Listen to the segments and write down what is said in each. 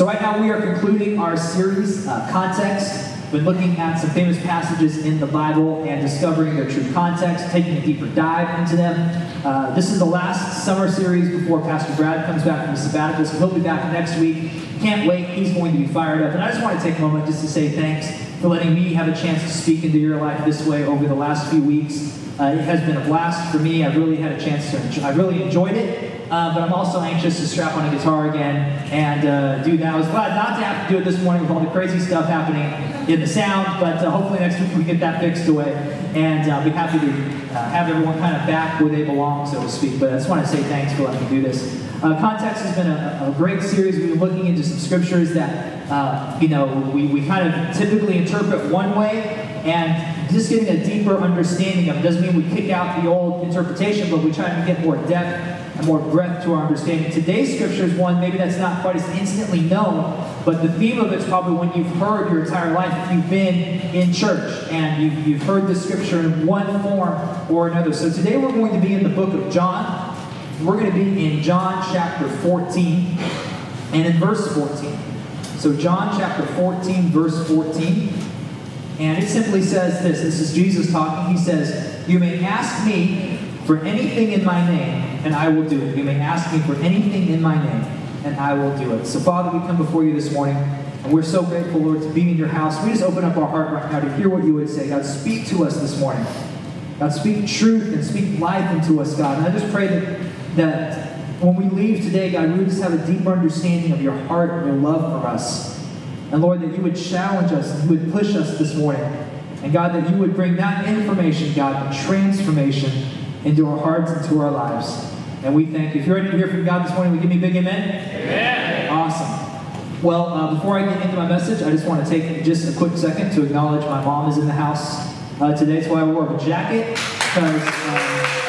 So, right now we are concluding our series, uh, Context. Been looking at some famous passages in the Bible and discovering their true context, taking a deeper dive into them. Uh, this is the last summer series before Pastor Brad comes back from the sabbatical, so he'll be back next week. Can't wait, he's going to be fired up. And I just want to take a moment just to say thanks for letting me have a chance to speak into your life this way over the last few weeks. Uh, it has been a blast for me. I've really had a chance to enjoy, I really enjoyed it. Uh, but I'm also anxious to strap on a guitar again and uh, do that. I was glad not to have to do it this morning with all the crazy stuff happening in the sound, but uh, hopefully next week we get that fixed away. And I'll be happy to uh, have everyone kind of back where they belong, so to speak. But I just want to say thanks for letting me do this. Uh, Context has been a, a, great series. We've been looking into some scriptures that, uh, you know, we, we kind of typically interpret one way, and just getting a deeper understanding of it doesn't mean we kick out the old interpretation, but we try to get more depth and more breadth to our understanding. Today's scripture is one maybe that's not quite as instantly known, but the theme of it's probably when you've heard your entire life, if you've been in church and you've, you've heard the scripture in one form or another. So today we're going to be in the book of John. We're going to be in John chapter 14 and in verse 14. So, John chapter 14, verse 14. And it simply says this this is Jesus talking. He says, You may ask me for anything in my name, and I will do it. You may ask me for anything in my name, and I will do it. So, Father, we come before you this morning, and we're so grateful, Lord, to be in your house. We just open up our heart right now to hear what you would say. God, speak to us this morning. God, speak truth and speak life into us, God. And I just pray that, that when we leave today, God, we just have a deeper understanding of your heart and your love for us. And Lord, that you would challenge us, you would push us this morning. And God, that you would bring that information, God, transformation into our hearts and to our lives. And we thank you. If you're ready to hear from God this morning, will you give me a big amen? Amen. Awesome. Well, uh, before I get into my message, I just want to take just a quick second to acknowledge my mom is in the house uh, today. That's why I wore a jacket because. Um,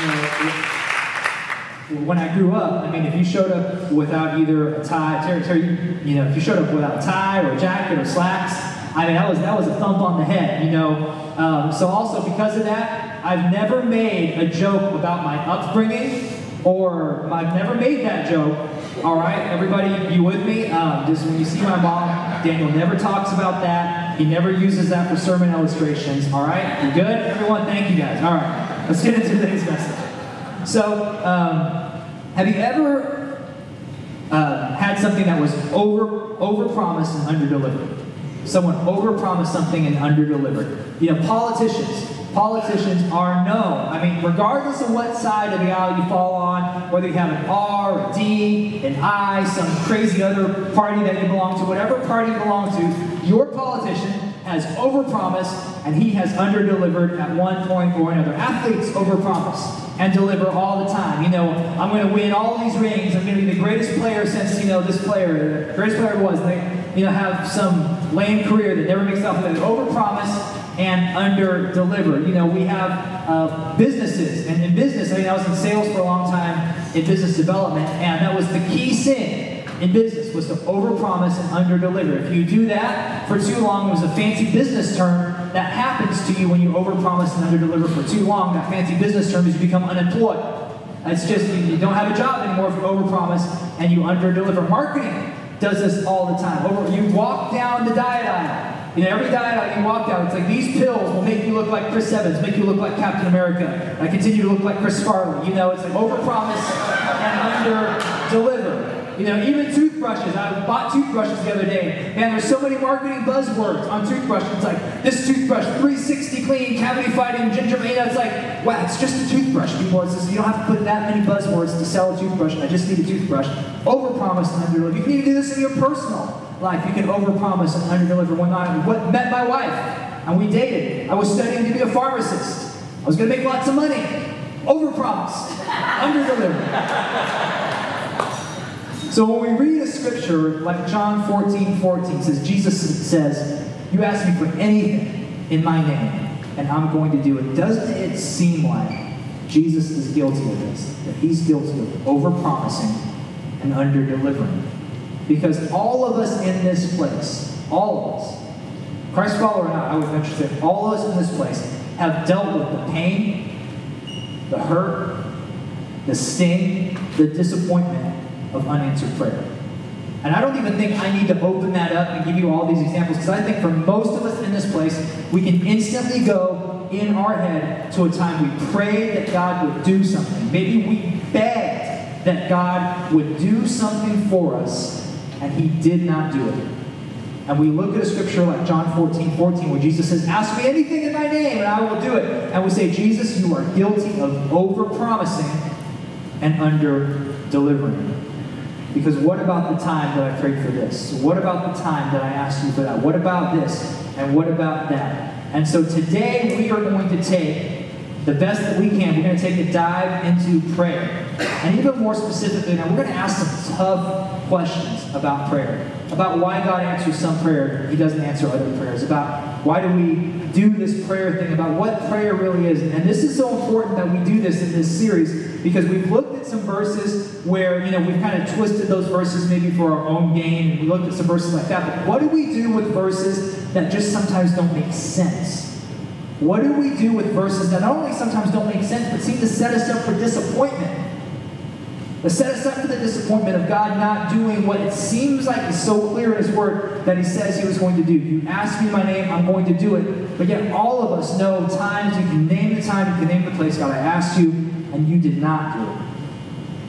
you know, when I grew up, I mean, if you showed up without either a tie, Terry, Terry, you know, if you showed up without a tie or a jacket or slacks, I mean, that was that was a thump on the head, you know. Um, so also because of that, I've never made a joke about my upbringing, or I've never made that joke. All right, everybody, you with me? Um, just when you see my mom, Daniel never talks about that. He never uses that for sermon illustrations. All right, you good, everyone? Thank you guys. All right, let's get into today's message. So, um, have you ever uh, had something that was over over promised and under delivered? Someone overpromised something and underdelivered. You know, politicians. Politicians are known. I mean, regardless of what side of the aisle you fall on, whether you have an R, a D, an I, some crazy other party that you belong to, whatever party you belong to, your politician has overpromised and he has underdelivered at one point or another. Athletes overpromise and deliver all the time. You know, I'm going to win all these rings. I'm going to be the greatest player since, you know, this player, the greatest player was. They, you know, have some lame career that never makes up. They overpromise and under deliver. You know, we have uh, businesses, and in business, I mean, I was in sales for a long time in business development, and that was the key sin in business was to overpromise and under deliver. If you do that for too long, it was a fancy business term that happens to you when you overpromise and under deliver for too long. That fancy business term is you become unemployed. It's just you don't have a job anymore if you overpromise and you under deliver. Marketing does this all the time. Over, you walk down the diet aisle. You know, every diet aisle you walk down, it's like these pills will make you look like Chris Evans, make you look like Captain America. I continue to look like Chris Farley. You know, it's like overpromise and under deliver. You know, even toothbrushes. I bought toothbrushes the other day. Man, there's so many marketing buzzwords on toothbrushes. It's like this toothbrush, 360 clean, cavity fighting, ginger. You it's like, wow, it's just a toothbrush. People, it's just, you don't have to put that many buzzwords to sell a toothbrush. I just need a toothbrush. Overpromise and underdeliver. You can even do this in your personal life. You can overpromise and underdeliver. When I met my wife and we dated, I was studying to be a pharmacist. I was going to make lots of money. Overpromise, underdeliver. So when we read a scripture like John 14, 14 says, Jesus says, You ask me for anything in my name, and I'm going to do it. Doesn't it seem like Jesus is guilty of this? That he's guilty of overpromising and underdelivering? Because all of us in this place, all of us, Christ follower or not, I would venture to say, all of us in this place have dealt with the pain, the hurt, the sting, the disappointment of unanswered prayer. And I don't even think I need to open that up and give you all these examples because I think for most of us in this place, we can instantly go in our head to a time we prayed that God would do something. Maybe we begged that God would do something for us, and He did not do it. And we look at a scripture like John 14, 14, where Jesus says, Ask me anything in my name, and I will do it. And we say, Jesus, you are guilty of over promising and under delivering. Because what about the time that I prayed for this? What about the time that I asked you for that? What about this? And what about that? And so today we are going to take the best that we can. We're going to take a dive into prayer. And even more specifically, now we're going to ask some tough questions about prayer. About why God answers some prayer, He doesn't answer other prayers. About why do we do this prayer thing, about what prayer really is. And this is so important that we do this in this series because we've looked at some verses where, you know, we've kind of twisted those verses maybe for our own gain. And we looked at some verses like that. But what do we do with verses that just sometimes don't make sense? What do we do with verses that not only sometimes don't make sense, but seem to set us up for disappointment? But set us up for the disappointment of God not doing what it seems like is so clear in His Word that He says He was going to do. You ask me my name, I'm going to do it. But yet, all of us know times, you can name the time, you can name the place, God, I asked you, and you did not do it.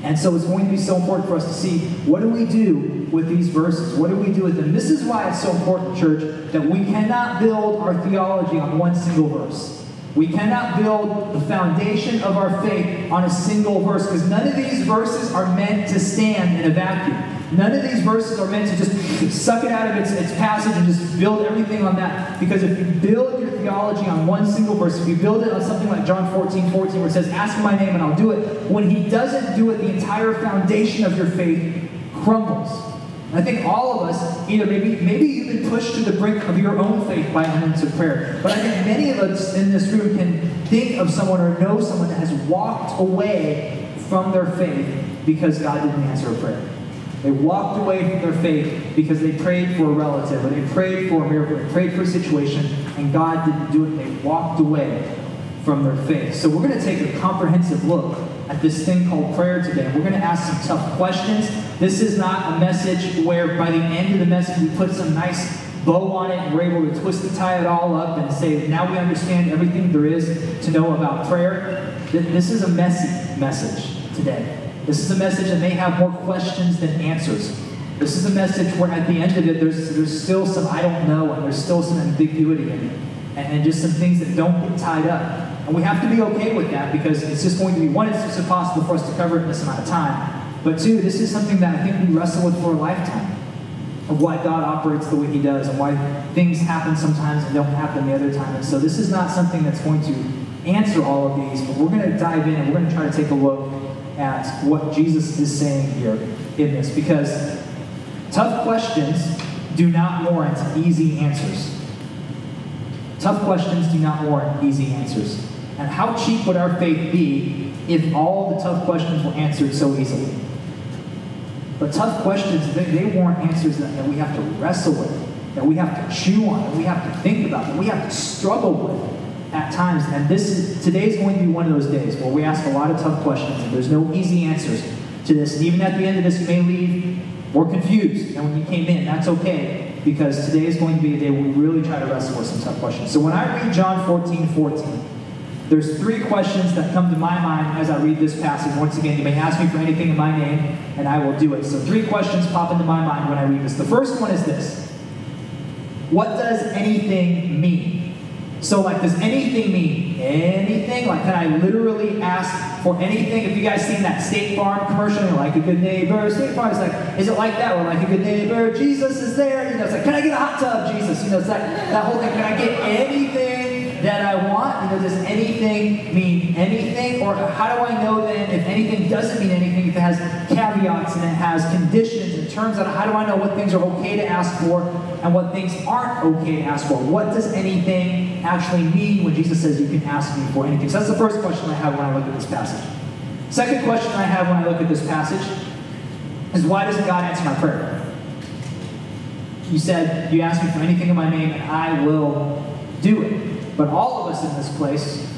And so it's going to be so important for us to see what do we do with these verses? What do we do with them? This is why it's so important, church, that we cannot build our theology on one single verse. We cannot build the foundation of our faith on a single verse because none of these verses are meant to stand in a vacuum. None of these verses are meant to just suck it out of its, its passage and just build everything on that. Because if you build your theology on one single verse, if you build it on something like John 14, 14, where it says, Ask my name and I'll do it, when he doesn't do it, the entire foundation of your faith crumbles. I think all of us, either maybe maybe you've been pushed to the brink of your own faith by unanswered prayer. But I think many of us in this room can think of someone or know someone that has walked away from their faith because God didn't answer a prayer. They walked away from their faith because they prayed for a relative, or they prayed for a miracle, they prayed for a situation, and God didn't do it. They walked away from their faith. So we're going to take a comprehensive look at this thing called prayer today. We're going to ask some tough questions. This is not a message where by the end of the message we put some nice bow on it and we're able to twist and tie it all up and say, now we understand everything there is to know about prayer. This is a messy message today. This is a message that may have more questions than answers. This is a message where at the end of it, there's, there's still some I don't know and there's still some ambiguity in it. And, and just some things that don't get tied up. And we have to be okay with that because it's just going to be, one, it's just impossible for us to cover it in this amount of time. But two, this is something that I think we wrestle with for a lifetime of why God operates the way He does and why things happen sometimes and don't happen the other time. And so this is not something that's going to answer all of these, but we're going to dive in and we're going to try to take a look at what Jesus is saying here in this because tough questions do not warrant easy answers. Tough questions do not warrant easy answers. And how cheap would our faith be if all the tough questions were answered so easily? But tough questions, they, they warrant answers that, that we have to wrestle with, that we have to chew on, that we have to think about, that we have to struggle with at times. And this is today is going to be one of those days where we ask a lot of tough questions and there's no easy answers to this. And even at the end of this, you may leave more confused than when you came in. That's okay because today is going to be a day where we really try to wrestle with some tough questions. So when I read John 14, 14, there's three questions that come to my mind as I read this passage. Once again, you may ask me for anything in my name, and I will do it. So, three questions pop into my mind when I read this. The first one is this What does anything mean? So, like, does anything mean anything? Like, can I literally ask for anything? If you guys seen that State Farm commercial, you're like a good neighbor. State Farm is like, is it like that? We're like a good neighbor. Jesus is there. You know, it's like, can I get a hot tub, Jesus? You know, it's that, that whole thing. Can I get anything? that I want? You know, does anything mean anything? Or how do I know then if anything doesn't mean anything, if it has caveats and it has conditions and terms on? How do I know what things are okay to ask for and what things aren't okay to ask for? What does anything actually mean when Jesus says you can ask me for anything? So that's the first question I have when I look at this passage. Second question I have when I look at this passage is why doesn't God answer my prayer? You said, You ask me for anything in my name, and I will do it. But all of us in this place,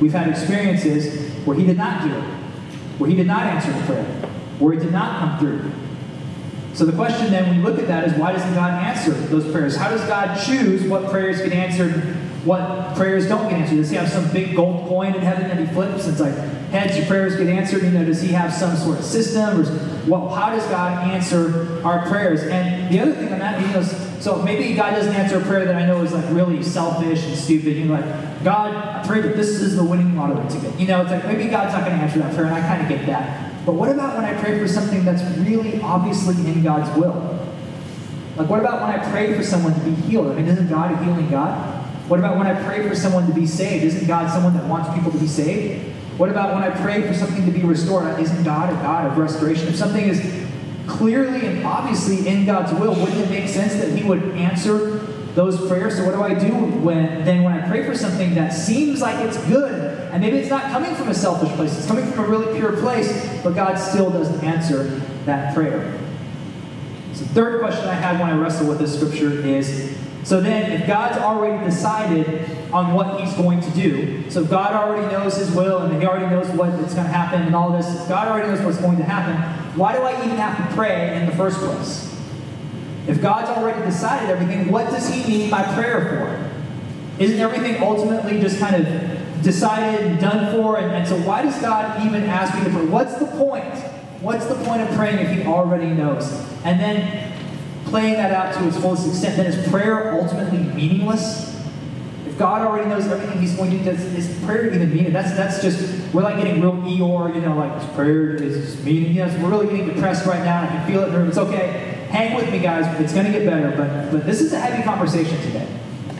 we've had experiences where He did not do it, where He did not answer the prayer. where it did not come through. So the question then, when you look at that, is why doesn't God answer those prayers? How does God choose what prayers get answered, what prayers don't get answered? Does He have some big gold coin in heaven that He flips? It's like heads, your prayers get answered. You know, does He have some sort of system, or what? How does God answer our prayers? And the other thing on that, you know, so maybe God doesn't answer a prayer that I know is like really selfish and stupid. You know, like God, I pray that this is the winning lottery ticket. You know, it's like maybe God's not going to answer that prayer, and I kind of get that. But what about when I pray for something that's really obviously in God's will? Like, what about when I pray for someone to be healed? I mean, isn't God a healing God? What about when I pray for someone to be saved? Isn't God someone that wants people to be saved? What about when I pray for something to be restored? Isn't God a God of restoration? If something is clearly and obviously in God's will, wouldn't it make sense that He would answer those prayers? So, what do I do when then when I pray for something that seems like it's good and maybe it's not coming from a selfish place, it's coming from a really pure place, but God still doesn't answer that prayer. So, third question I had when I wrestle with this scripture is so then, if God's already decided on what He's going to do, so God already knows His will and He already knows what's going to happen and all this, God already knows what's going to happen, why do I even have to pray in the first place? If God's already decided everything, what does He need my prayer for? Isn't everything ultimately just kind of decided and done for. And, and so, why does God even ask me to pray? What's the point? What's the point of praying if He already knows? And then playing that out to its fullest extent, then is prayer ultimately meaningless? If God already knows everything He's going to do, does is prayer even meaning? That's that's just we're like getting real Eeyore, you know, like prayer is meaning. Yes, we're really getting depressed right now. I can feel it. It's okay. Hang with me, guys. It's going to get better. But but this is a heavy conversation today.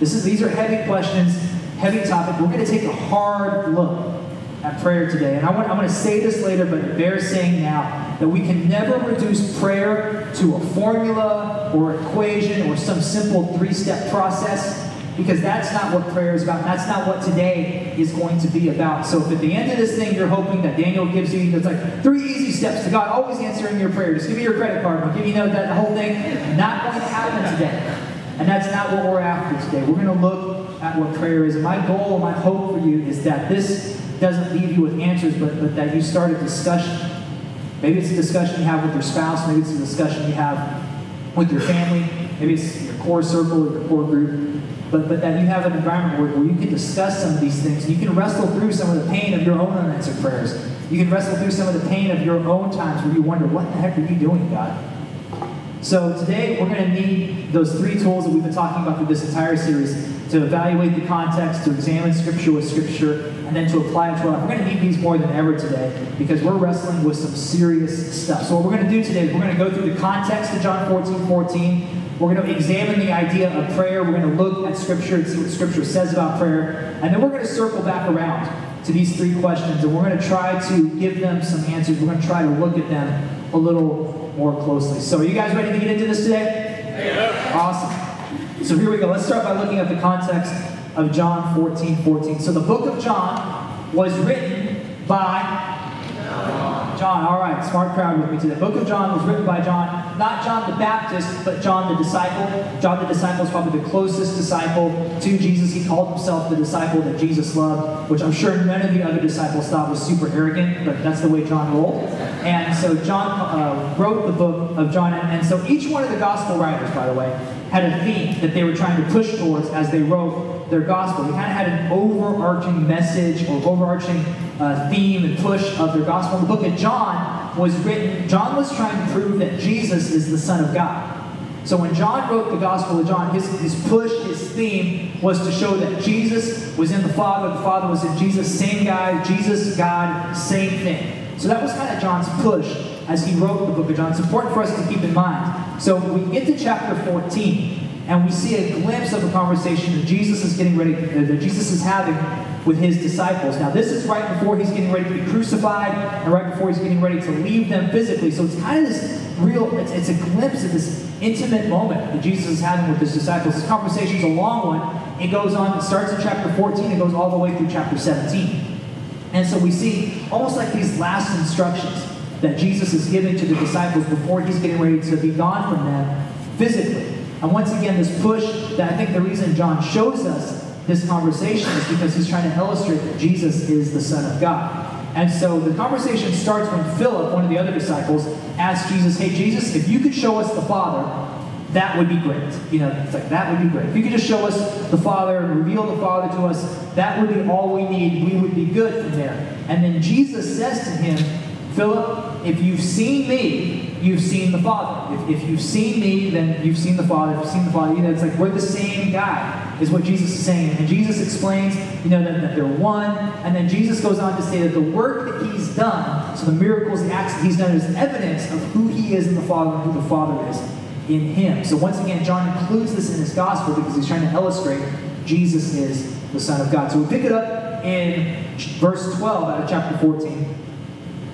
This is these are heavy questions heavy topic. We're going to take a hard look at prayer today. And I want, I'm going to say this later, but it bears saying now that we can never reduce prayer to a formula or equation or some simple three step process because that's not what prayer is about. That's not what today is going to be about. So if at the end of this thing you're hoping that Daniel gives you, there's like three easy steps to God always answering your prayer. Just give me your credit card. I'll give you, know that the whole thing. Not going to happen today. And that's not what we're after today. We're going to look at what prayer is. And my goal my hope for you is that this doesn't leave you with answers, but, but that you start a discussion. Maybe it's a discussion you have with your spouse, maybe it's a discussion you have with your family, maybe it's your core circle or your core group. But, but that you have an environment where, where you can discuss some of these things. You can wrestle through some of the pain of your own unanswered prayers. You can wrestle through some of the pain of your own times where you wonder, what the heck are you doing, God? So today we're going to need those three tools that we've been talking about through this entire series to evaluate the context, to examine Scripture with Scripture, and then to apply it to our life. We're going to need these more than ever today because we're wrestling with some serious stuff. So, what we're going to do today is we're going to go through the context of John 14 14. We're going to examine the idea of prayer. We're going to look at Scripture and see what Scripture says about prayer. And then we're going to circle back around to these three questions and we're going to try to give them some answers. We're going to try to look at them a little more closely. So, are you guys ready to get into this today? Yeah. Awesome. So here we go. Let's start by looking at the context of John 14 14. So the book of John was written by John. All right, smart crowd with me today. The book of John was written by John, not John the Baptist, but John the disciple. John the disciple is probably the closest disciple to Jesus. He called himself the disciple that Jesus loved, which I'm sure none of the other disciples thought was super arrogant, but that's the way John rolled. And so John uh, wrote the book of John, and, and so each one of the gospel writers, by the way, had a theme that they were trying to push towards as they wrote their gospel. They kind of had an overarching message or overarching uh, theme and push of their gospel. The book of John was written, John was trying to prove that Jesus is the Son of God. So when John wrote the Gospel of John, his, his push, his theme was to show that Jesus was in the Father, the Father was in Jesus, same guy, Jesus, God, same thing. So that was kind of John's push as he wrote the book of John. It's important for us to keep in mind. So we get to chapter 14, and we see a glimpse of a conversation that Jesus is getting ready, uh, that Jesus is having with his disciples. Now, this is right before he's getting ready to be crucified and right before he's getting ready to leave them physically. So it's kind of this real, it's, it's a glimpse of this intimate moment that Jesus is having with his disciples. This conversation is a long one. It goes on, it starts in chapter 14, it goes all the way through chapter 17. And so we see almost like these last instructions that Jesus is giving to the disciples before he's getting ready to be gone from them physically. And once again, this push that I think the reason John shows us this conversation is because he's trying to illustrate that Jesus is the Son of God. And so the conversation starts when Philip, one of the other disciples, asks Jesus, Hey, Jesus, if you could show us the Father, that would be great. You know, it's like, that would be great. If you could just show us the Father reveal the Father to us, that would be all we need. We would be good from there. And then Jesus says to him, Philip, if you've seen me, you've seen the Father. If, if you've seen me, then you've seen the Father. If you've seen the Father, you know, it's like we're the same guy, is what Jesus is saying. And Jesus explains, you know, that, that they're one. And then Jesus goes on to say that the work that he's done, so the miracles, the acts that he's done, is evidence of who he is in the Father and who the Father is in him. So once again, John includes this in his gospel because he's trying to illustrate Jesus is the Son of God. So we pick it up in verse 12 out of chapter 14.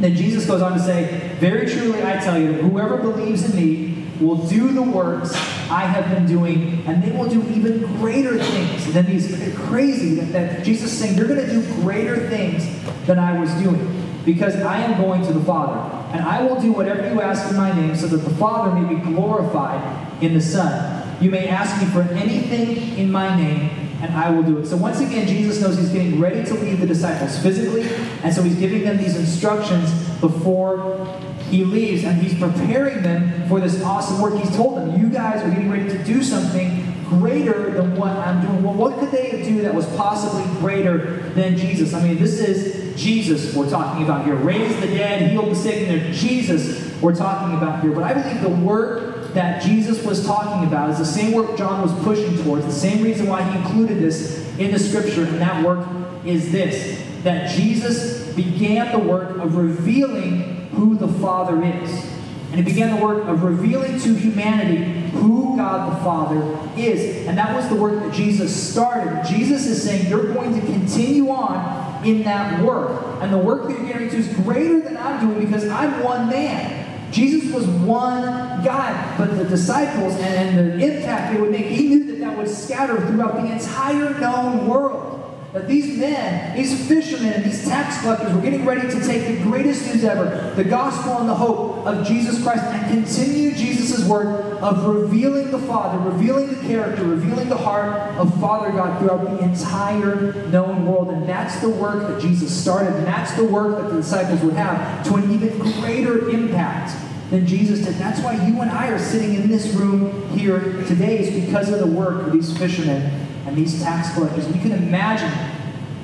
Then Jesus goes on to say, Very truly I tell you, whoever believes in me will do the works I have been doing, and they will do even greater things than these. Crazy that, that Jesus is saying, You're going to do greater things than I was doing, because I am going to the Father. And I will do whatever you ask in my name, so that the Father may be glorified in the Son. You may ask me for anything in my name, and I will do it. So once again, Jesus knows he's getting ready to leave the disciples physically, and so he's giving them these instructions before he leaves, and he's preparing them for this awesome work. He's told them, you guys are getting ready to do something greater than what I'm doing. Well, what could they do that was possibly greater than Jesus? I mean, this is Jesus we're talking about here. Raised the dead, healed the sick, and Jesus we're talking about here. But I believe the work that Jesus was talking about is the same work John was pushing towards, the same reason why he included this in the scripture, and that work is this that Jesus began the work of revealing who the Father is. And he began the work of revealing to humanity who God the Father is. And that was the work that Jesus started. Jesus is saying, You're going to continue on in that work. And the work that you're getting to is greater than I'm doing because I'm one man. Jesus was one God, but the disciples and, and the impact they would make, he knew that that would scatter throughout the entire known world that these men, these fishermen, these tax collectors were getting ready to take the greatest news ever, the gospel and the hope of Jesus Christ, and continue Jesus' work of revealing the Father, revealing the character, revealing the heart of Father God throughout the entire known world. And that's the work that Jesus started, and that's the work that the disciples would have to an even greater impact than Jesus did. That's why you and I are sitting in this room here today, is because of the work of these fishermen and these tax collectors. You can imagine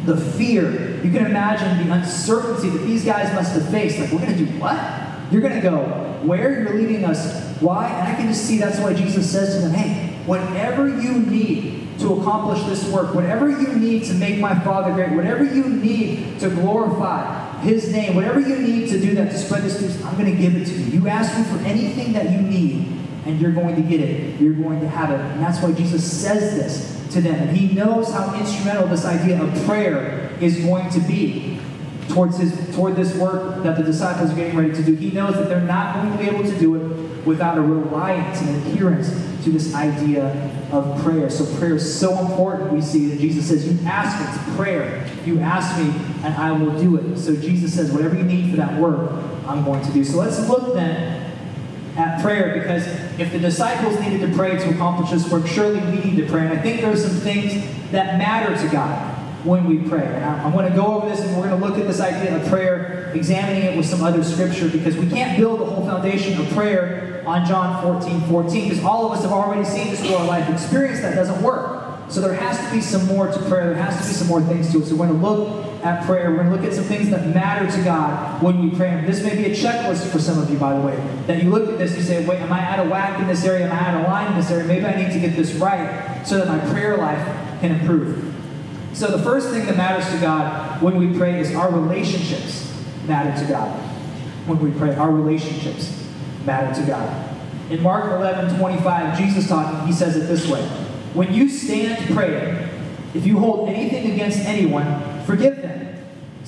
the fear. You can imagine the uncertainty that these guys must have faced. Like, we're going to do what? You're going to go where you're leading us. Why? And I can just see that's why Jesus says to them, hey, whatever you need to accomplish this work, whatever you need to make my Father great, whatever you need to glorify his name, whatever you need to do that, to spread this news, I'm going to give it to you. You ask me for anything that you need, and you're going to get it. You're going to have it. And that's why Jesus says this to them. And he knows how instrumental this idea of prayer is going to be towards his toward this work that the disciples are getting ready to do. He knows that they're not going to be able to do it without a reliance and adherence to this idea of prayer. So prayer is so important. We see that Jesus says, "You ask it's prayer. You ask me, and I will do it." So Jesus says, "Whatever you need for that work, I'm going to do." So let's look then at prayer because if the disciples needed to pray to accomplish this work, surely we need to pray. And I think there are some things that matter to God when we pray. And I'm going to go over this and we're going to look at this idea of prayer, examining it with some other scripture because we can't build the whole foundation of prayer on John 14 14 because all of us have already seen this through our life experience that doesn't work. So there has to be some more to prayer. There has to be some more things to it. So we're going to look at prayer. We're going to look at some things that matter to God when we pray. And this may be a checklist for some of you, by the way, that you look at this, you say, wait, am I out of whack in this area? Am I out of line in this area? Maybe I need to get this right so that my prayer life can improve. So the first thing that matters to God when we pray is our relationships matter to God. When we pray, our relationships matter to God. In Mark 11, 25, Jesus talking, he says it this way. When you stand praying, if you hold anything against anyone, forgive them,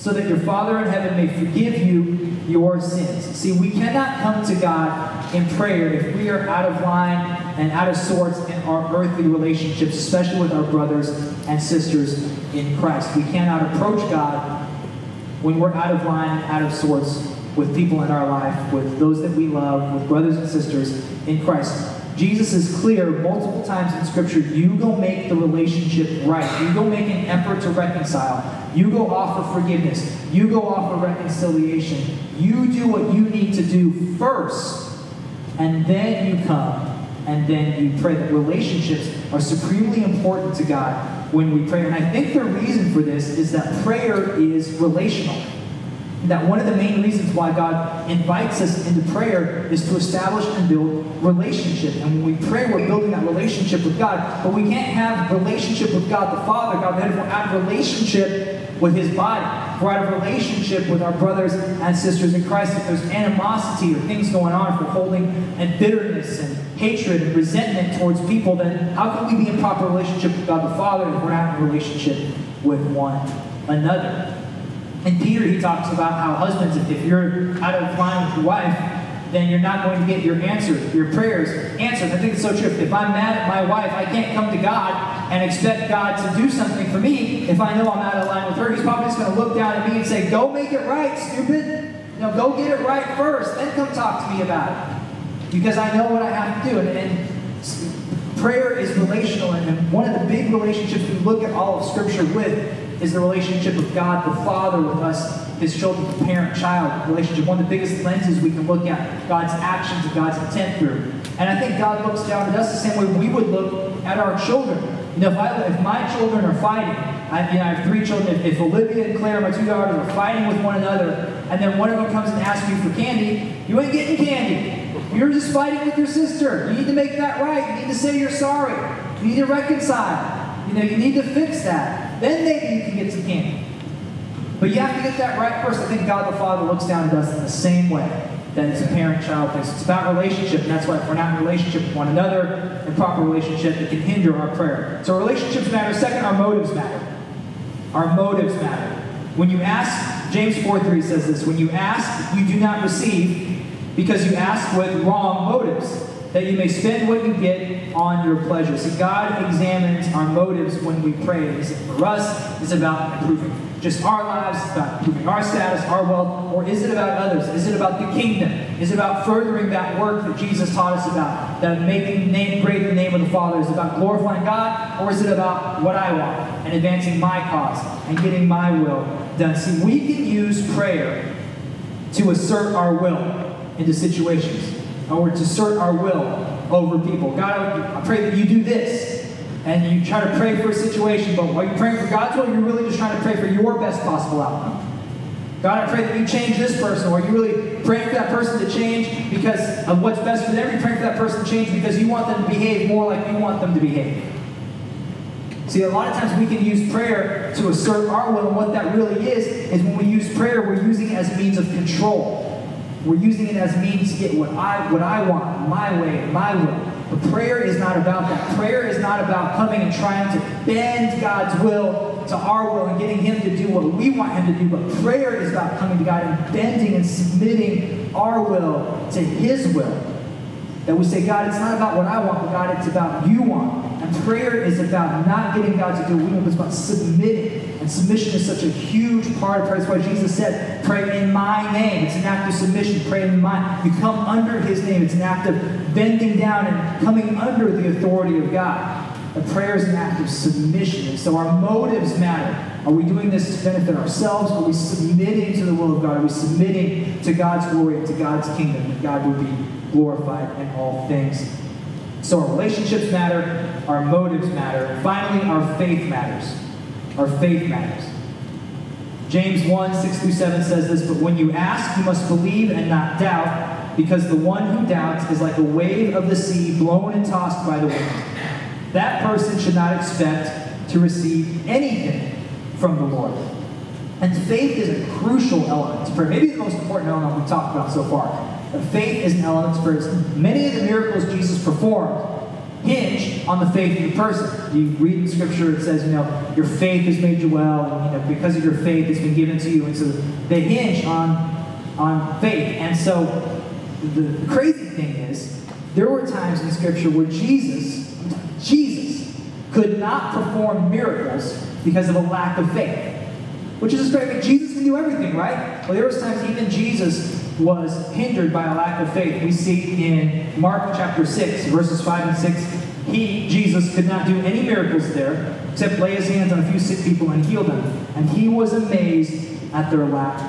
so that your Father in heaven may forgive you your sins. See, we cannot come to God in prayer if we are out of line and out of sorts in our earthly relationships, especially with our brothers and sisters in Christ. We cannot approach God when we're out of line, out of sorts with people in our life, with those that we love, with brothers and sisters in Christ. Jesus is clear multiple times in Scripture you go make the relationship right. You go make an effort to reconcile. You go offer forgiveness. You go offer reconciliation. You do what you need to do first, and then you come and then you pray. That relationships are supremely important to God when we pray. And I think the reason for this is that prayer is relational that one of the main reasons why God invites us into prayer is to establish and build relationship. And when we pray, we're building that relationship with God. But we can't have relationship with God the Father, God the head, if we're out of relationship with His body. We're out of relationship with our brothers and sisters in Christ. If there's animosity or things going on, if we're holding and bitterness and hatred and resentment towards people, then how can we be in proper relationship with God the Father if we're not in relationship with one another? And Peter, he talks about how husbands, if you're out of line with your wife, then you're not going to get your answer, your prayers answered. I think it's so true. If I'm mad at my wife, I can't come to God and expect God to do something for me if I know I'm out of line with her. He's probably just going to look down at me and say, Go make it right, stupid. Know, go get it right first, then come talk to me about it. Because I know what I have to do. And, and prayer is relational, and one of the big relationships we look at all of Scripture with is the relationship of God the Father with us, his children, the parent child relationship. One of the biggest lenses we can look at God's actions and God's intent through. And I think God looks down at us the same way we would look at our children. You know, if, I, if my children are fighting, I, you know, I have three children. If, if Olivia and Claire, my two daughters, are fighting with one another, and then one of them comes and asks you for candy, you ain't getting candy. You're just fighting with your sister. You need to make that right. You need to say you're sorry. You need to reconcile. You know, you need to fix that. Then maybe you can get some candy. But you have to get that right first. I think God the Father looks down at us in the same way that it's a parent-child thing. It's about relationship, and that's why if we're not in relationship with one another, in proper relationship, it can hinder our prayer. So relationships matter. Second, our motives matter. Our motives matter. When you ask, James 4 3 says this, when you ask, you do not receive because you ask with wrong motives that you may spend what you get on your pleasure. See, God examines our motives when we pray. Is it for us? Is about improving just our lives, about improving our status, our wealth, or is it about others? Is it about the kingdom? Is it about furthering that work that Jesus taught us about? That making name great the name of the Father is it about glorifying God, or is it about what I want and advancing my cause and getting my will done? See, we can use prayer to assert our will into situations or to assert our will over people. God, I pray that you do this. And you try to pray for a situation, but while you're praying for God's will, you're really just trying to pray for your best possible outcome. God, I pray that you change this person, or you really pray for that person to change because of what's best for them. You pray for that person to change because you want them to behave more like you want them to behave. See, a lot of times we can use prayer to assert our will, and what that really is, is when we use prayer, we're using it as a means of control. We're using it as means to get what I what I want, my way, my will. But prayer is not about that. Prayer is not about coming and trying to bend God's will to our will and getting Him to do what we want Him to do. But prayer is about coming to God and bending and submitting our will to His will. That we say, God, it's not about what I want, but God, it's about you want. And prayer is about not getting God to do what we want, but it's about submitting. And submission is such a huge part of prayer. That's why Jesus said, pray in my name. It's an act of submission. Pray in my You come under his name. It's an act of bending down and coming under the authority of God. A prayer is an act of submission. And so our motives matter. Are we doing this to benefit ourselves? Are we submitting to the will of God? Are we submitting to God's glory and to God's kingdom? That God will be glorified in all things. So our relationships matter, our motives matter, and finally, our faith matters. Our faith matters. James 1 6 through 7 says this, but when you ask, you must believe and not doubt, because the one who doubts is like a wave of the sea blown and tossed by the wind. That person should not expect to receive anything from the Lord. And faith is a crucial element prayer. Maybe the most important element we've talked about so far. Faith is an element prayer. Many of the miracles Jesus performed hinge on the faith of the person. You read in Scripture, it says, you know, your faith has made you well, and you know, because of your faith, it's been given to you. And so they hinge on, on faith. And so the, crazy thing is, there were times in Scripture where Jesus, Jesus, could not perform miracles because of a lack of faith. Which is a great. Jesus can do everything, right? Well, there was times even Jesus was hindered by a lack of faith. We see in Mark chapter 6, verses 5 and 6, he, Jesus, could not do any miracles there except lay his hands on a few sick people and heal them. And he was amazed at their lack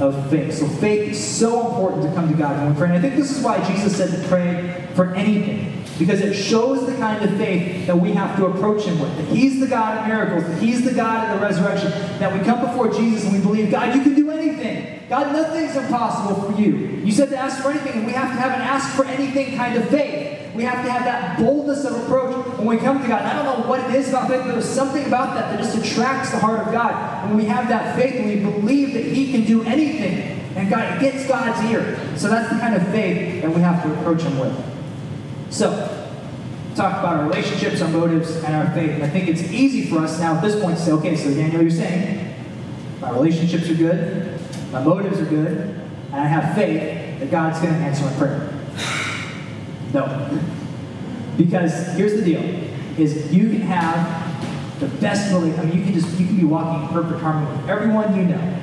of faith. So faith is so important to come to God when we pray. And I think this is why Jesus said to pray for anything. Because it shows the kind of faith that we have to approach Him with. That He's the God of miracles, that He's the God of the resurrection, that we come before Jesus and we believe, God, you can do anything. God, nothing's impossible for you. You said to ask for anything, and we have to have an ask for anything kind of faith. We have to have that boldness of approach when we come to God. And I don't know what it is about faith, but there's something about that that just attracts the heart of God. And when we have that faith, and we believe that He can do anything, and God, it gets God's ear. So that's the kind of faith that we have to approach Him with. So, talk about our relationships, our motives, and our faith. And I think it's easy for us now at this point to say, okay, so Daniel, you're saying my relationships are good, my motives are good, and I have faith that God's going to answer my prayer. No. Because here's the deal, is you can have the best relationship. I mean, you can just, you can be walking in perfect harmony with everyone you know.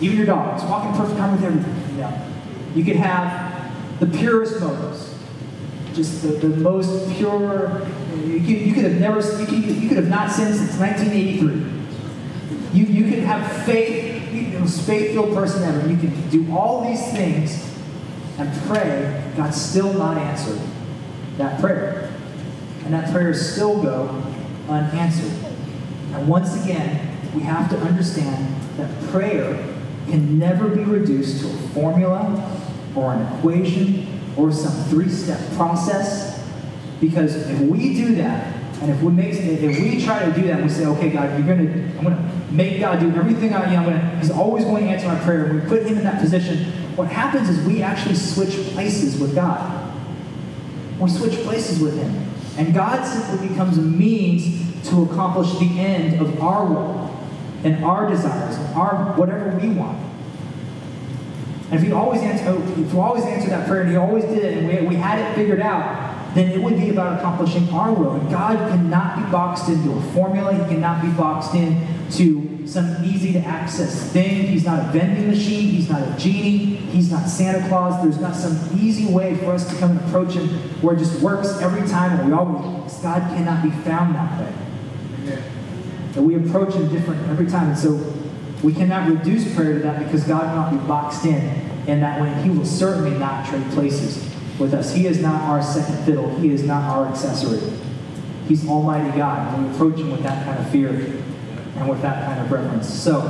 Even your dogs, walking in perfect harmony with everyone you know. You can have the purest motives just the, the most pure. You could, you could have never, you could, you could have not sinned since 1983. You, you could have faith, know, faith-filled person ever. You can do all these things and pray, God still not answered that prayer. And that prayer still go unanswered. And once again, we have to understand that prayer can never be reduced to a formula or an equation or some three-step process. Because if we do that, and if we make if we try to do that, we say, okay, God, you're gonna, I'm gonna make God do everything I am. Gonna, he's always going to answer my prayer. We put him in that position, what happens is we actually switch places with God. We switch places with him. And God simply becomes a means to accomplish the end of our will and our desires and our whatever we want. And if he always answered, oh, if he always answered that prayer and he always did and we, we had it figured out, then it would be about accomplishing our will. And God cannot be boxed into a formula. He cannot be boxed into some easy to access thing. He's not a vending machine. He's not a genie. He's not Santa Claus. There's not some easy way for us to come and approach him where it just works every time and we always, God cannot be found that way. That we approach him different every time. And so we cannot reduce prayer to that because God cannot be boxed in in that way. He will certainly not trade places with us. He is not our second fiddle. He is not our accessory. He's Almighty God. And we approach Him with that kind of fear and with that kind of reverence. So,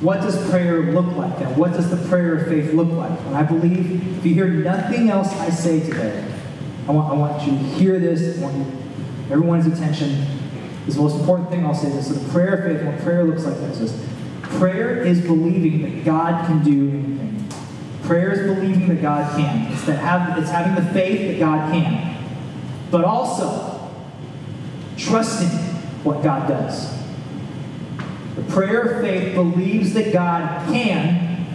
what does prayer look like then? What does the prayer of faith look like? And I believe if you hear nothing else I say today, I want, I want you to hear this. I want you, everyone's attention. Is the most important thing I'll say this. So the prayer of faith, what prayer looks like is this Prayer is believing that God can do anything. Prayer is believing that God can. It's, that have, it's having the faith that God can. But also, trusting what God does. The prayer of faith believes that God can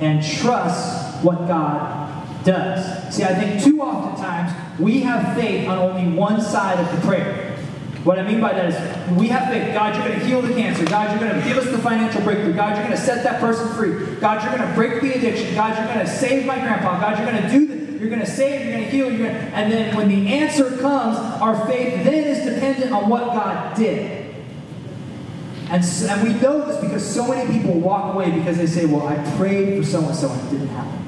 and trusts what God does. See, I think too often times we have faith on only one side of the prayer. What I mean by that is we have faith. God, you're going to heal the cancer. God, you're going to give us the financial breakthrough. God, you're going to set that person free. God, you're going to break the addiction. God, you're going to save my grandpa. God, you're going to do this. You're going to save, you're going to heal, you're going to, and then when the answer comes, our faith then is dependent on what God did. And, so, and we know this because so many people walk away because they say, well, I prayed for so and so and it didn't happen.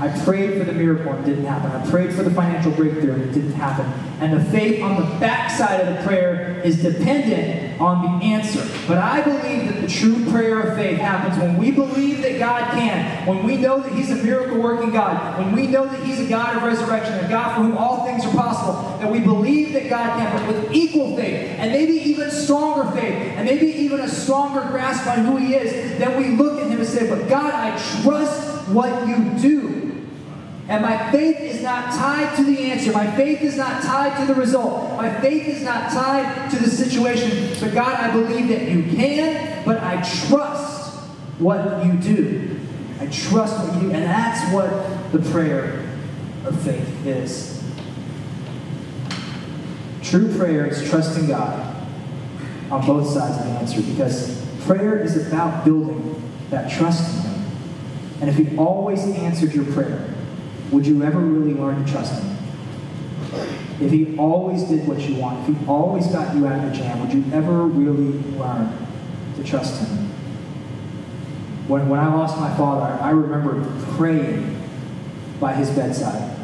I prayed for the miracle and it didn't happen. I prayed for the financial breakthrough and it didn't happen. And the faith on the backside of the prayer is dependent on the answer. But I believe that the true prayer of faith happens when we believe that God can, when we know that He's a miracle working God, when we know that He's a God of resurrection, a God for whom all things are possible, that we believe that God can, but with equal faith, and maybe even stronger faith, and maybe even a stronger grasp on who He is, then we look at Him and say, But God, I trust what you do. And my faith is not tied to the answer. My faith is not tied to the result. My faith is not tied to the situation. But God, I believe that you can, but I trust what you do. I trust what you do. And that's what the prayer of faith is. True prayer is trusting God on both sides of the answer because prayer is about building that trust in Him. and if he always answered your prayer, would you ever really learn to trust him? If he always did what you want, if he always got you out of the jam, would you ever really learn to trust him? When, when I lost my father, I remember praying by his bedside.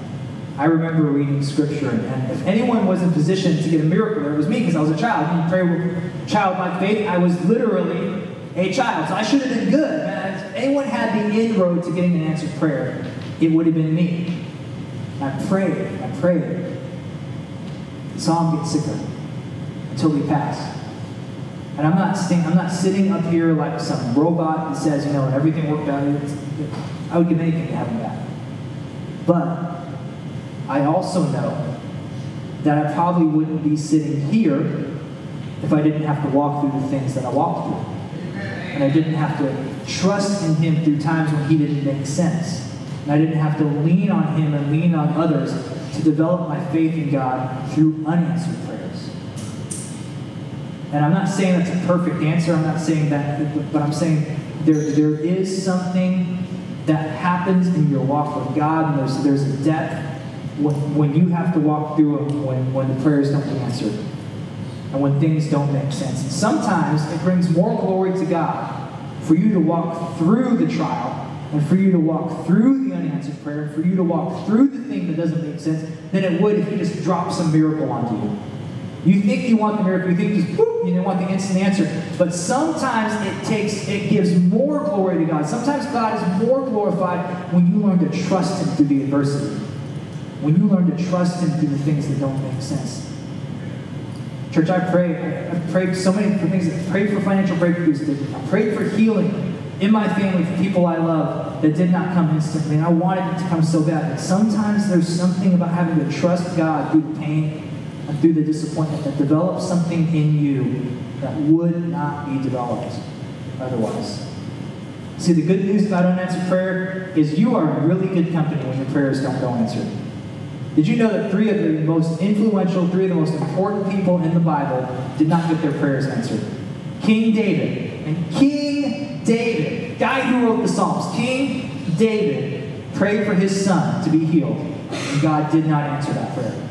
I remember reading scripture, and if anyone was in position to get a miracle, it was me because I was a child. You pray with faith. I was literally a child, so I should have been good. If anyone had the inroad to getting an answered prayer, it would have been me. I prayed, I prayed. Saw him get sicker until he passed. And I'm not, st- I'm not sitting up here like some robot that says, you know, everything worked out. I would give anything to have him back. But I also know that I probably wouldn't be sitting here if I didn't have to walk through the things that I walked through. And I didn't have to trust in Him through times when He didn't make sense. And I didn't have to lean on Him and lean on others to develop my faith in God through unanswered prayers. And I'm not saying that's a perfect answer. I'm not saying that, but I'm saying there, there is something that happens in your walk with God, and there's, there's a depth when, when you have to walk through them when, when the prayers don't get answered and when things don't make sense. And sometimes it brings more glory to God for you to walk through the trial and for you to walk through the unanswered prayer and for you to walk through the thing that doesn't make sense than it would if He just dropped some miracle onto you. You think you want the miracle, you think just boop, you want the instant answer. But sometimes it takes, it gives more glory to God. Sometimes God is more glorified when you learn to trust Him through the adversity when you learn to trust Him through the things that don't make sense. Church, I pray. I've prayed so many for things. I've prayed for financial breakthroughs. I prayed for healing in my family for people I love that did not come instantly. And I wanted it to come so bad. But sometimes there's something about having to trust God through the pain and through the disappointment that develops something in you that would not be developed otherwise. See, the good news about unanswered prayer is you are in really good company when your prayers don't go answered. Did you know that three of the most influential, three of the most important people in the Bible did not get their prayers answered? King David. And King David, guy who wrote the Psalms, King David prayed for his son to be healed. And God did not answer that prayer.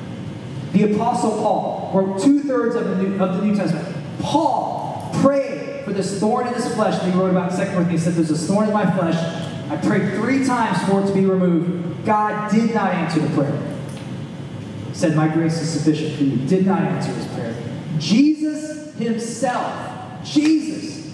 The Apostle Paul wrote two thirds of the New, of the New Testament. Paul prayed for this thorn in his flesh that he wrote about in 2 Corinthians. He said, There's a thorn in my flesh. I prayed three times for it to be removed. God did not answer the prayer said, My grace is sufficient for you, did not answer his prayer. Jesus himself, Jesus,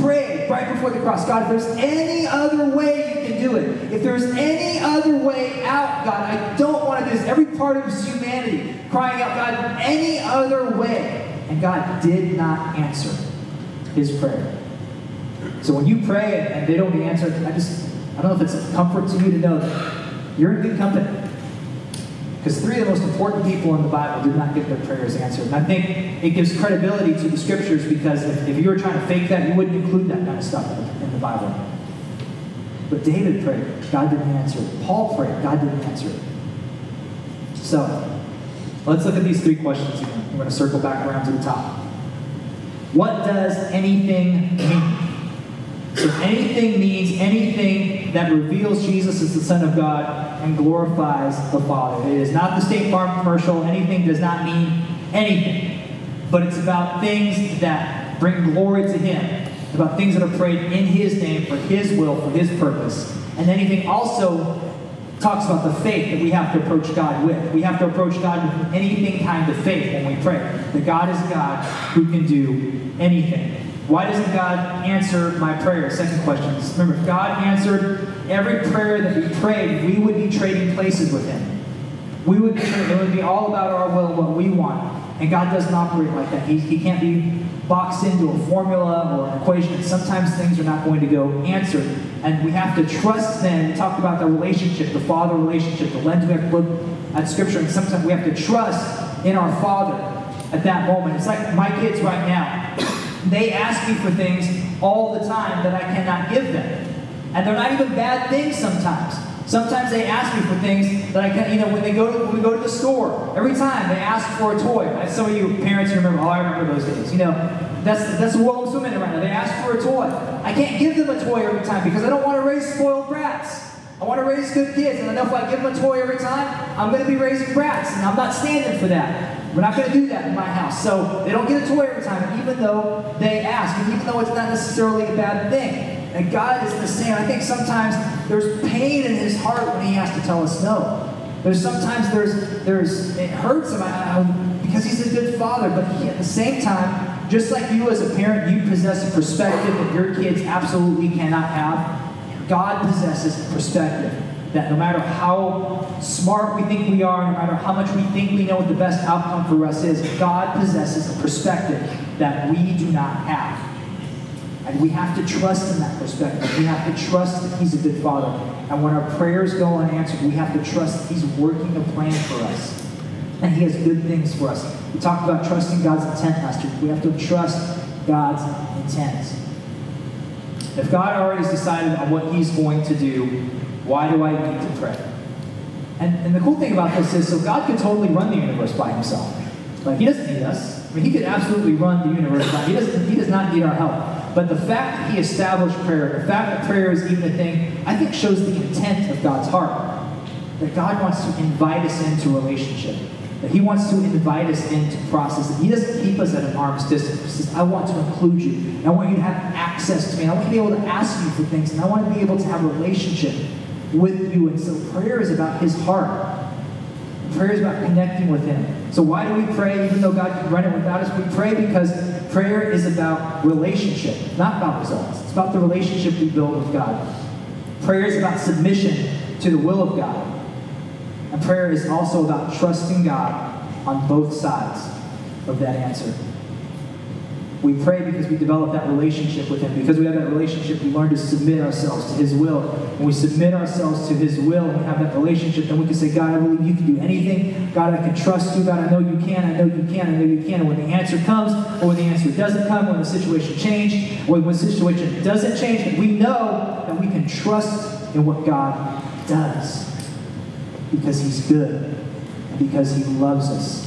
prayed right before the cross God, if there's any other way you can do it, if there's any other way out, God, I don't want to do this. Every part of his humanity crying out, God, any other way. And God did not answer his prayer. So when you pray and they don't get answered, I just, I don't know if it's a comfort to you to know that you're in good company. Because three of the most important people in the Bible did not get their prayers answered. And I think it gives credibility to the scriptures because if, if you were trying to fake that, you wouldn't include that kind of stuff in the Bible. But David prayed, God didn't answer. Paul prayed, God didn't answer. So, let's look at these three questions again. We're going to circle back around to the top. What does anything mean? So anything means anything that reveals Jesus as the Son of God and glorifies the Father. It is not the State Farm commercial. Anything does not mean anything. But it's about things that bring glory to Him. It's about things that are prayed in His name for His will, for His purpose. And anything also talks about the faith that we have to approach God with. We have to approach God with anything kind of faith when we pray. That God is God who can do anything. Why doesn't God answer my prayer? Second question. Remember, if God answered every prayer that we prayed, we would be trading places with Him. We would be, it would be all about our will, what we want. And God doesn't operate like that. He, he can't be boxed into a formula or an equation. Sometimes things are not going to go answered. And we have to trust then. talk about the relationship, the father relationship, the lens we have to look at Scripture. And sometimes we have to trust in our Father at that moment. It's like my kids right now. They ask me for things all the time that I cannot give them. And they're not even bad things sometimes. Sometimes they ask me for things that I can't. you know, when they go to when we go to the store, every time they ask for a toy. Some of you parents remember, oh, I remember those days. You know, That's, that's the world I'm swimming in right now. They ask for a toy. I can't give them a toy every time because I don't want to raise spoiled brats. I want to raise good kids, and I know if I give them a toy every time, I'm going to be raising brats, and I'm not standing for that. We're not going to do that in my house. So they don't get a toy every time, even though they ask, and even though it's not necessarily a bad thing. And God is the same. I think sometimes there's pain in His heart when He has to tell us no. There's sometimes there's there's it hurts him because He's a good Father, but he, at the same time, just like you as a parent, you possess a perspective that your kids absolutely cannot have. God possesses a perspective that no matter how smart we think we are, no matter how much we think we know what the best outcome for us is, God possesses a perspective that we do not have. And we have to trust in that perspective. We have to trust that He's a good Father. And when our prayers go unanswered, we have to trust that He's working a plan for us. And He has good things for us. We talked about trusting God's intent last week. We have to trust God's intent. If God already has decided on what He's going to do, why do I need to pray? And, and the cool thing about this is, so God could totally run the universe by Himself. Like He doesn't need us. I mean, He could absolutely run the universe by. He doesn't. He does not need our help. But the fact that He established prayer, the fact that prayer is even a thing, I think shows the intent of God's heart. That God wants to invite us into relationship. That He wants to invite us into process. That He doesn't keep us at an arm's distance. He says, I want to include you. I want you to have access to me. I want to be able to ask you for things. And I want to be able to have a relationship with you. And so prayer is about His heart. Prayer is about connecting with Him. So why do we pray even though God can run it without us? We pray because prayer is about relationship, not about results. It's about the relationship we build with God. Prayer is about submission to the will of God. And prayer is also about trusting God on both sides of that answer. We pray because we develop that relationship with Him. Because we have that relationship, we learn to submit ourselves to His will. When we submit ourselves to His will and have that relationship, then we can say, God, I believe you can do anything. God, I can trust you. God, I know you can. I know you can. I know you can. And when the answer comes, or when the answer doesn't come, when the situation changes, or when the situation doesn't change, we know that we can trust in what God does. Because He's good. Because He loves us.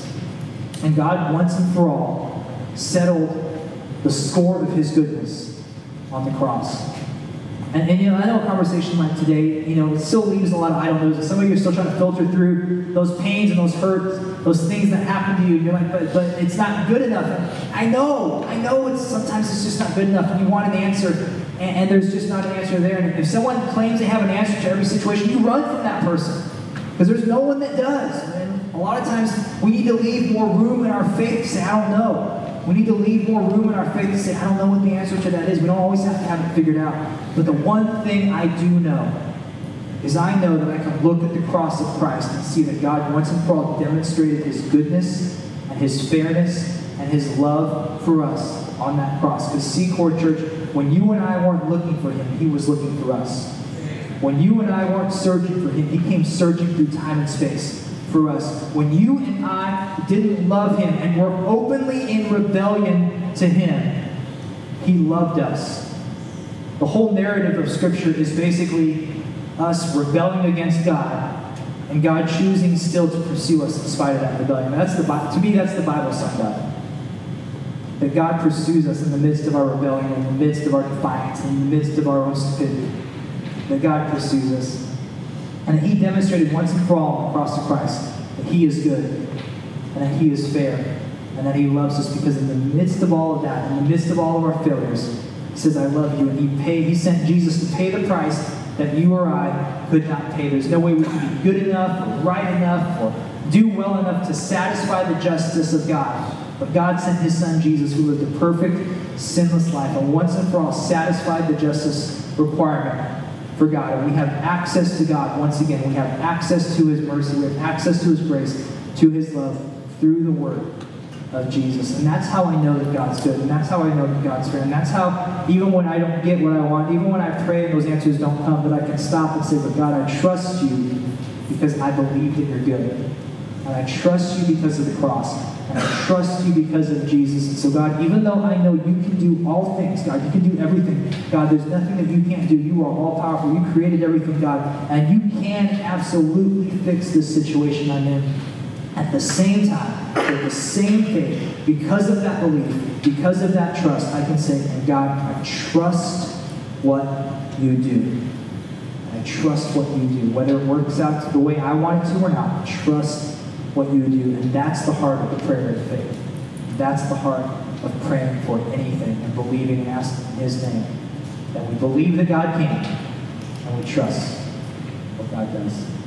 And God, once and for all, settled the score of his goodness on the cross. And, and, you know, I know a conversation like today, you know, it still leaves a lot of idle news. Some of you are still trying to filter through those pains and those hurts, those things that happen to you. You're like, but, but it's not good enough. I know, I know it's sometimes it's just not good enough. And you want an answer, and, and there's just not an answer there. And if someone claims they have an answer to every situation, you run from that person. Because there's no one that does. And a lot of times we need to leave more room in our faith to say, I don't know. We need to leave more room in our faith to say, I don't know what the answer to that is. We don't always have to have it figured out. But the one thing I do know is I know that I can look at the cross of Christ and see that God once and for all demonstrated his goodness and his fairness and his love for us on that cross. Because Secord Church, when you and I weren't looking for him, he was looking for us. When you and I weren't searching for him, he came searching through time and space for us. When you and I didn't love him and were openly in rebellion to him, he loved us. The whole narrative of Scripture is basically us rebelling against God and God choosing still to pursue us in spite of that rebellion. That's the to me, that's the Bible summed up. That God pursues us in the midst of our rebellion, in the midst of our defiance, in the midst of our own stupidity. That God pursues us. And that He demonstrated once and for all on the cross of Christ that He is good and that He is fair and that He loves us because in the midst of all of that, in the midst of all of our failures, He says, I love you. And He paid, He sent Jesus to pay the price that you or I could not pay. There's no way we can be good enough or right enough or do well enough to satisfy the justice of God. But God sent His Son Jesus, who lived a perfect, sinless life, and once and for all satisfied the justice requirement for God. And we have access to God once again. We have access to His mercy. We have access to His grace, to His love through the Word of Jesus. And that's how I know that God's good. And that's how I know that God's fair. And that's how, even when I don't get what I want, even when I pray and those answers don't come, that I can stop and say, But God, I trust you because I believe that you're good. And I trust you because of the cross. And I trust you because of Jesus. And so, God, even though I know you can do all things, God, you can do everything. God, there's nothing that you can't do. You are all powerful. You created everything, God. And you can absolutely fix this situation I'm in. At the same time, with the same faith, because of that belief, because of that trust, I can say, God, I trust what you do. I trust what you do. Whether it works out the way I want it to or not, trust what you do. And that's the heart of the prayer of faith. That's the heart of praying for anything and believing and asking in His name. That we believe that God can, and we trust what God does.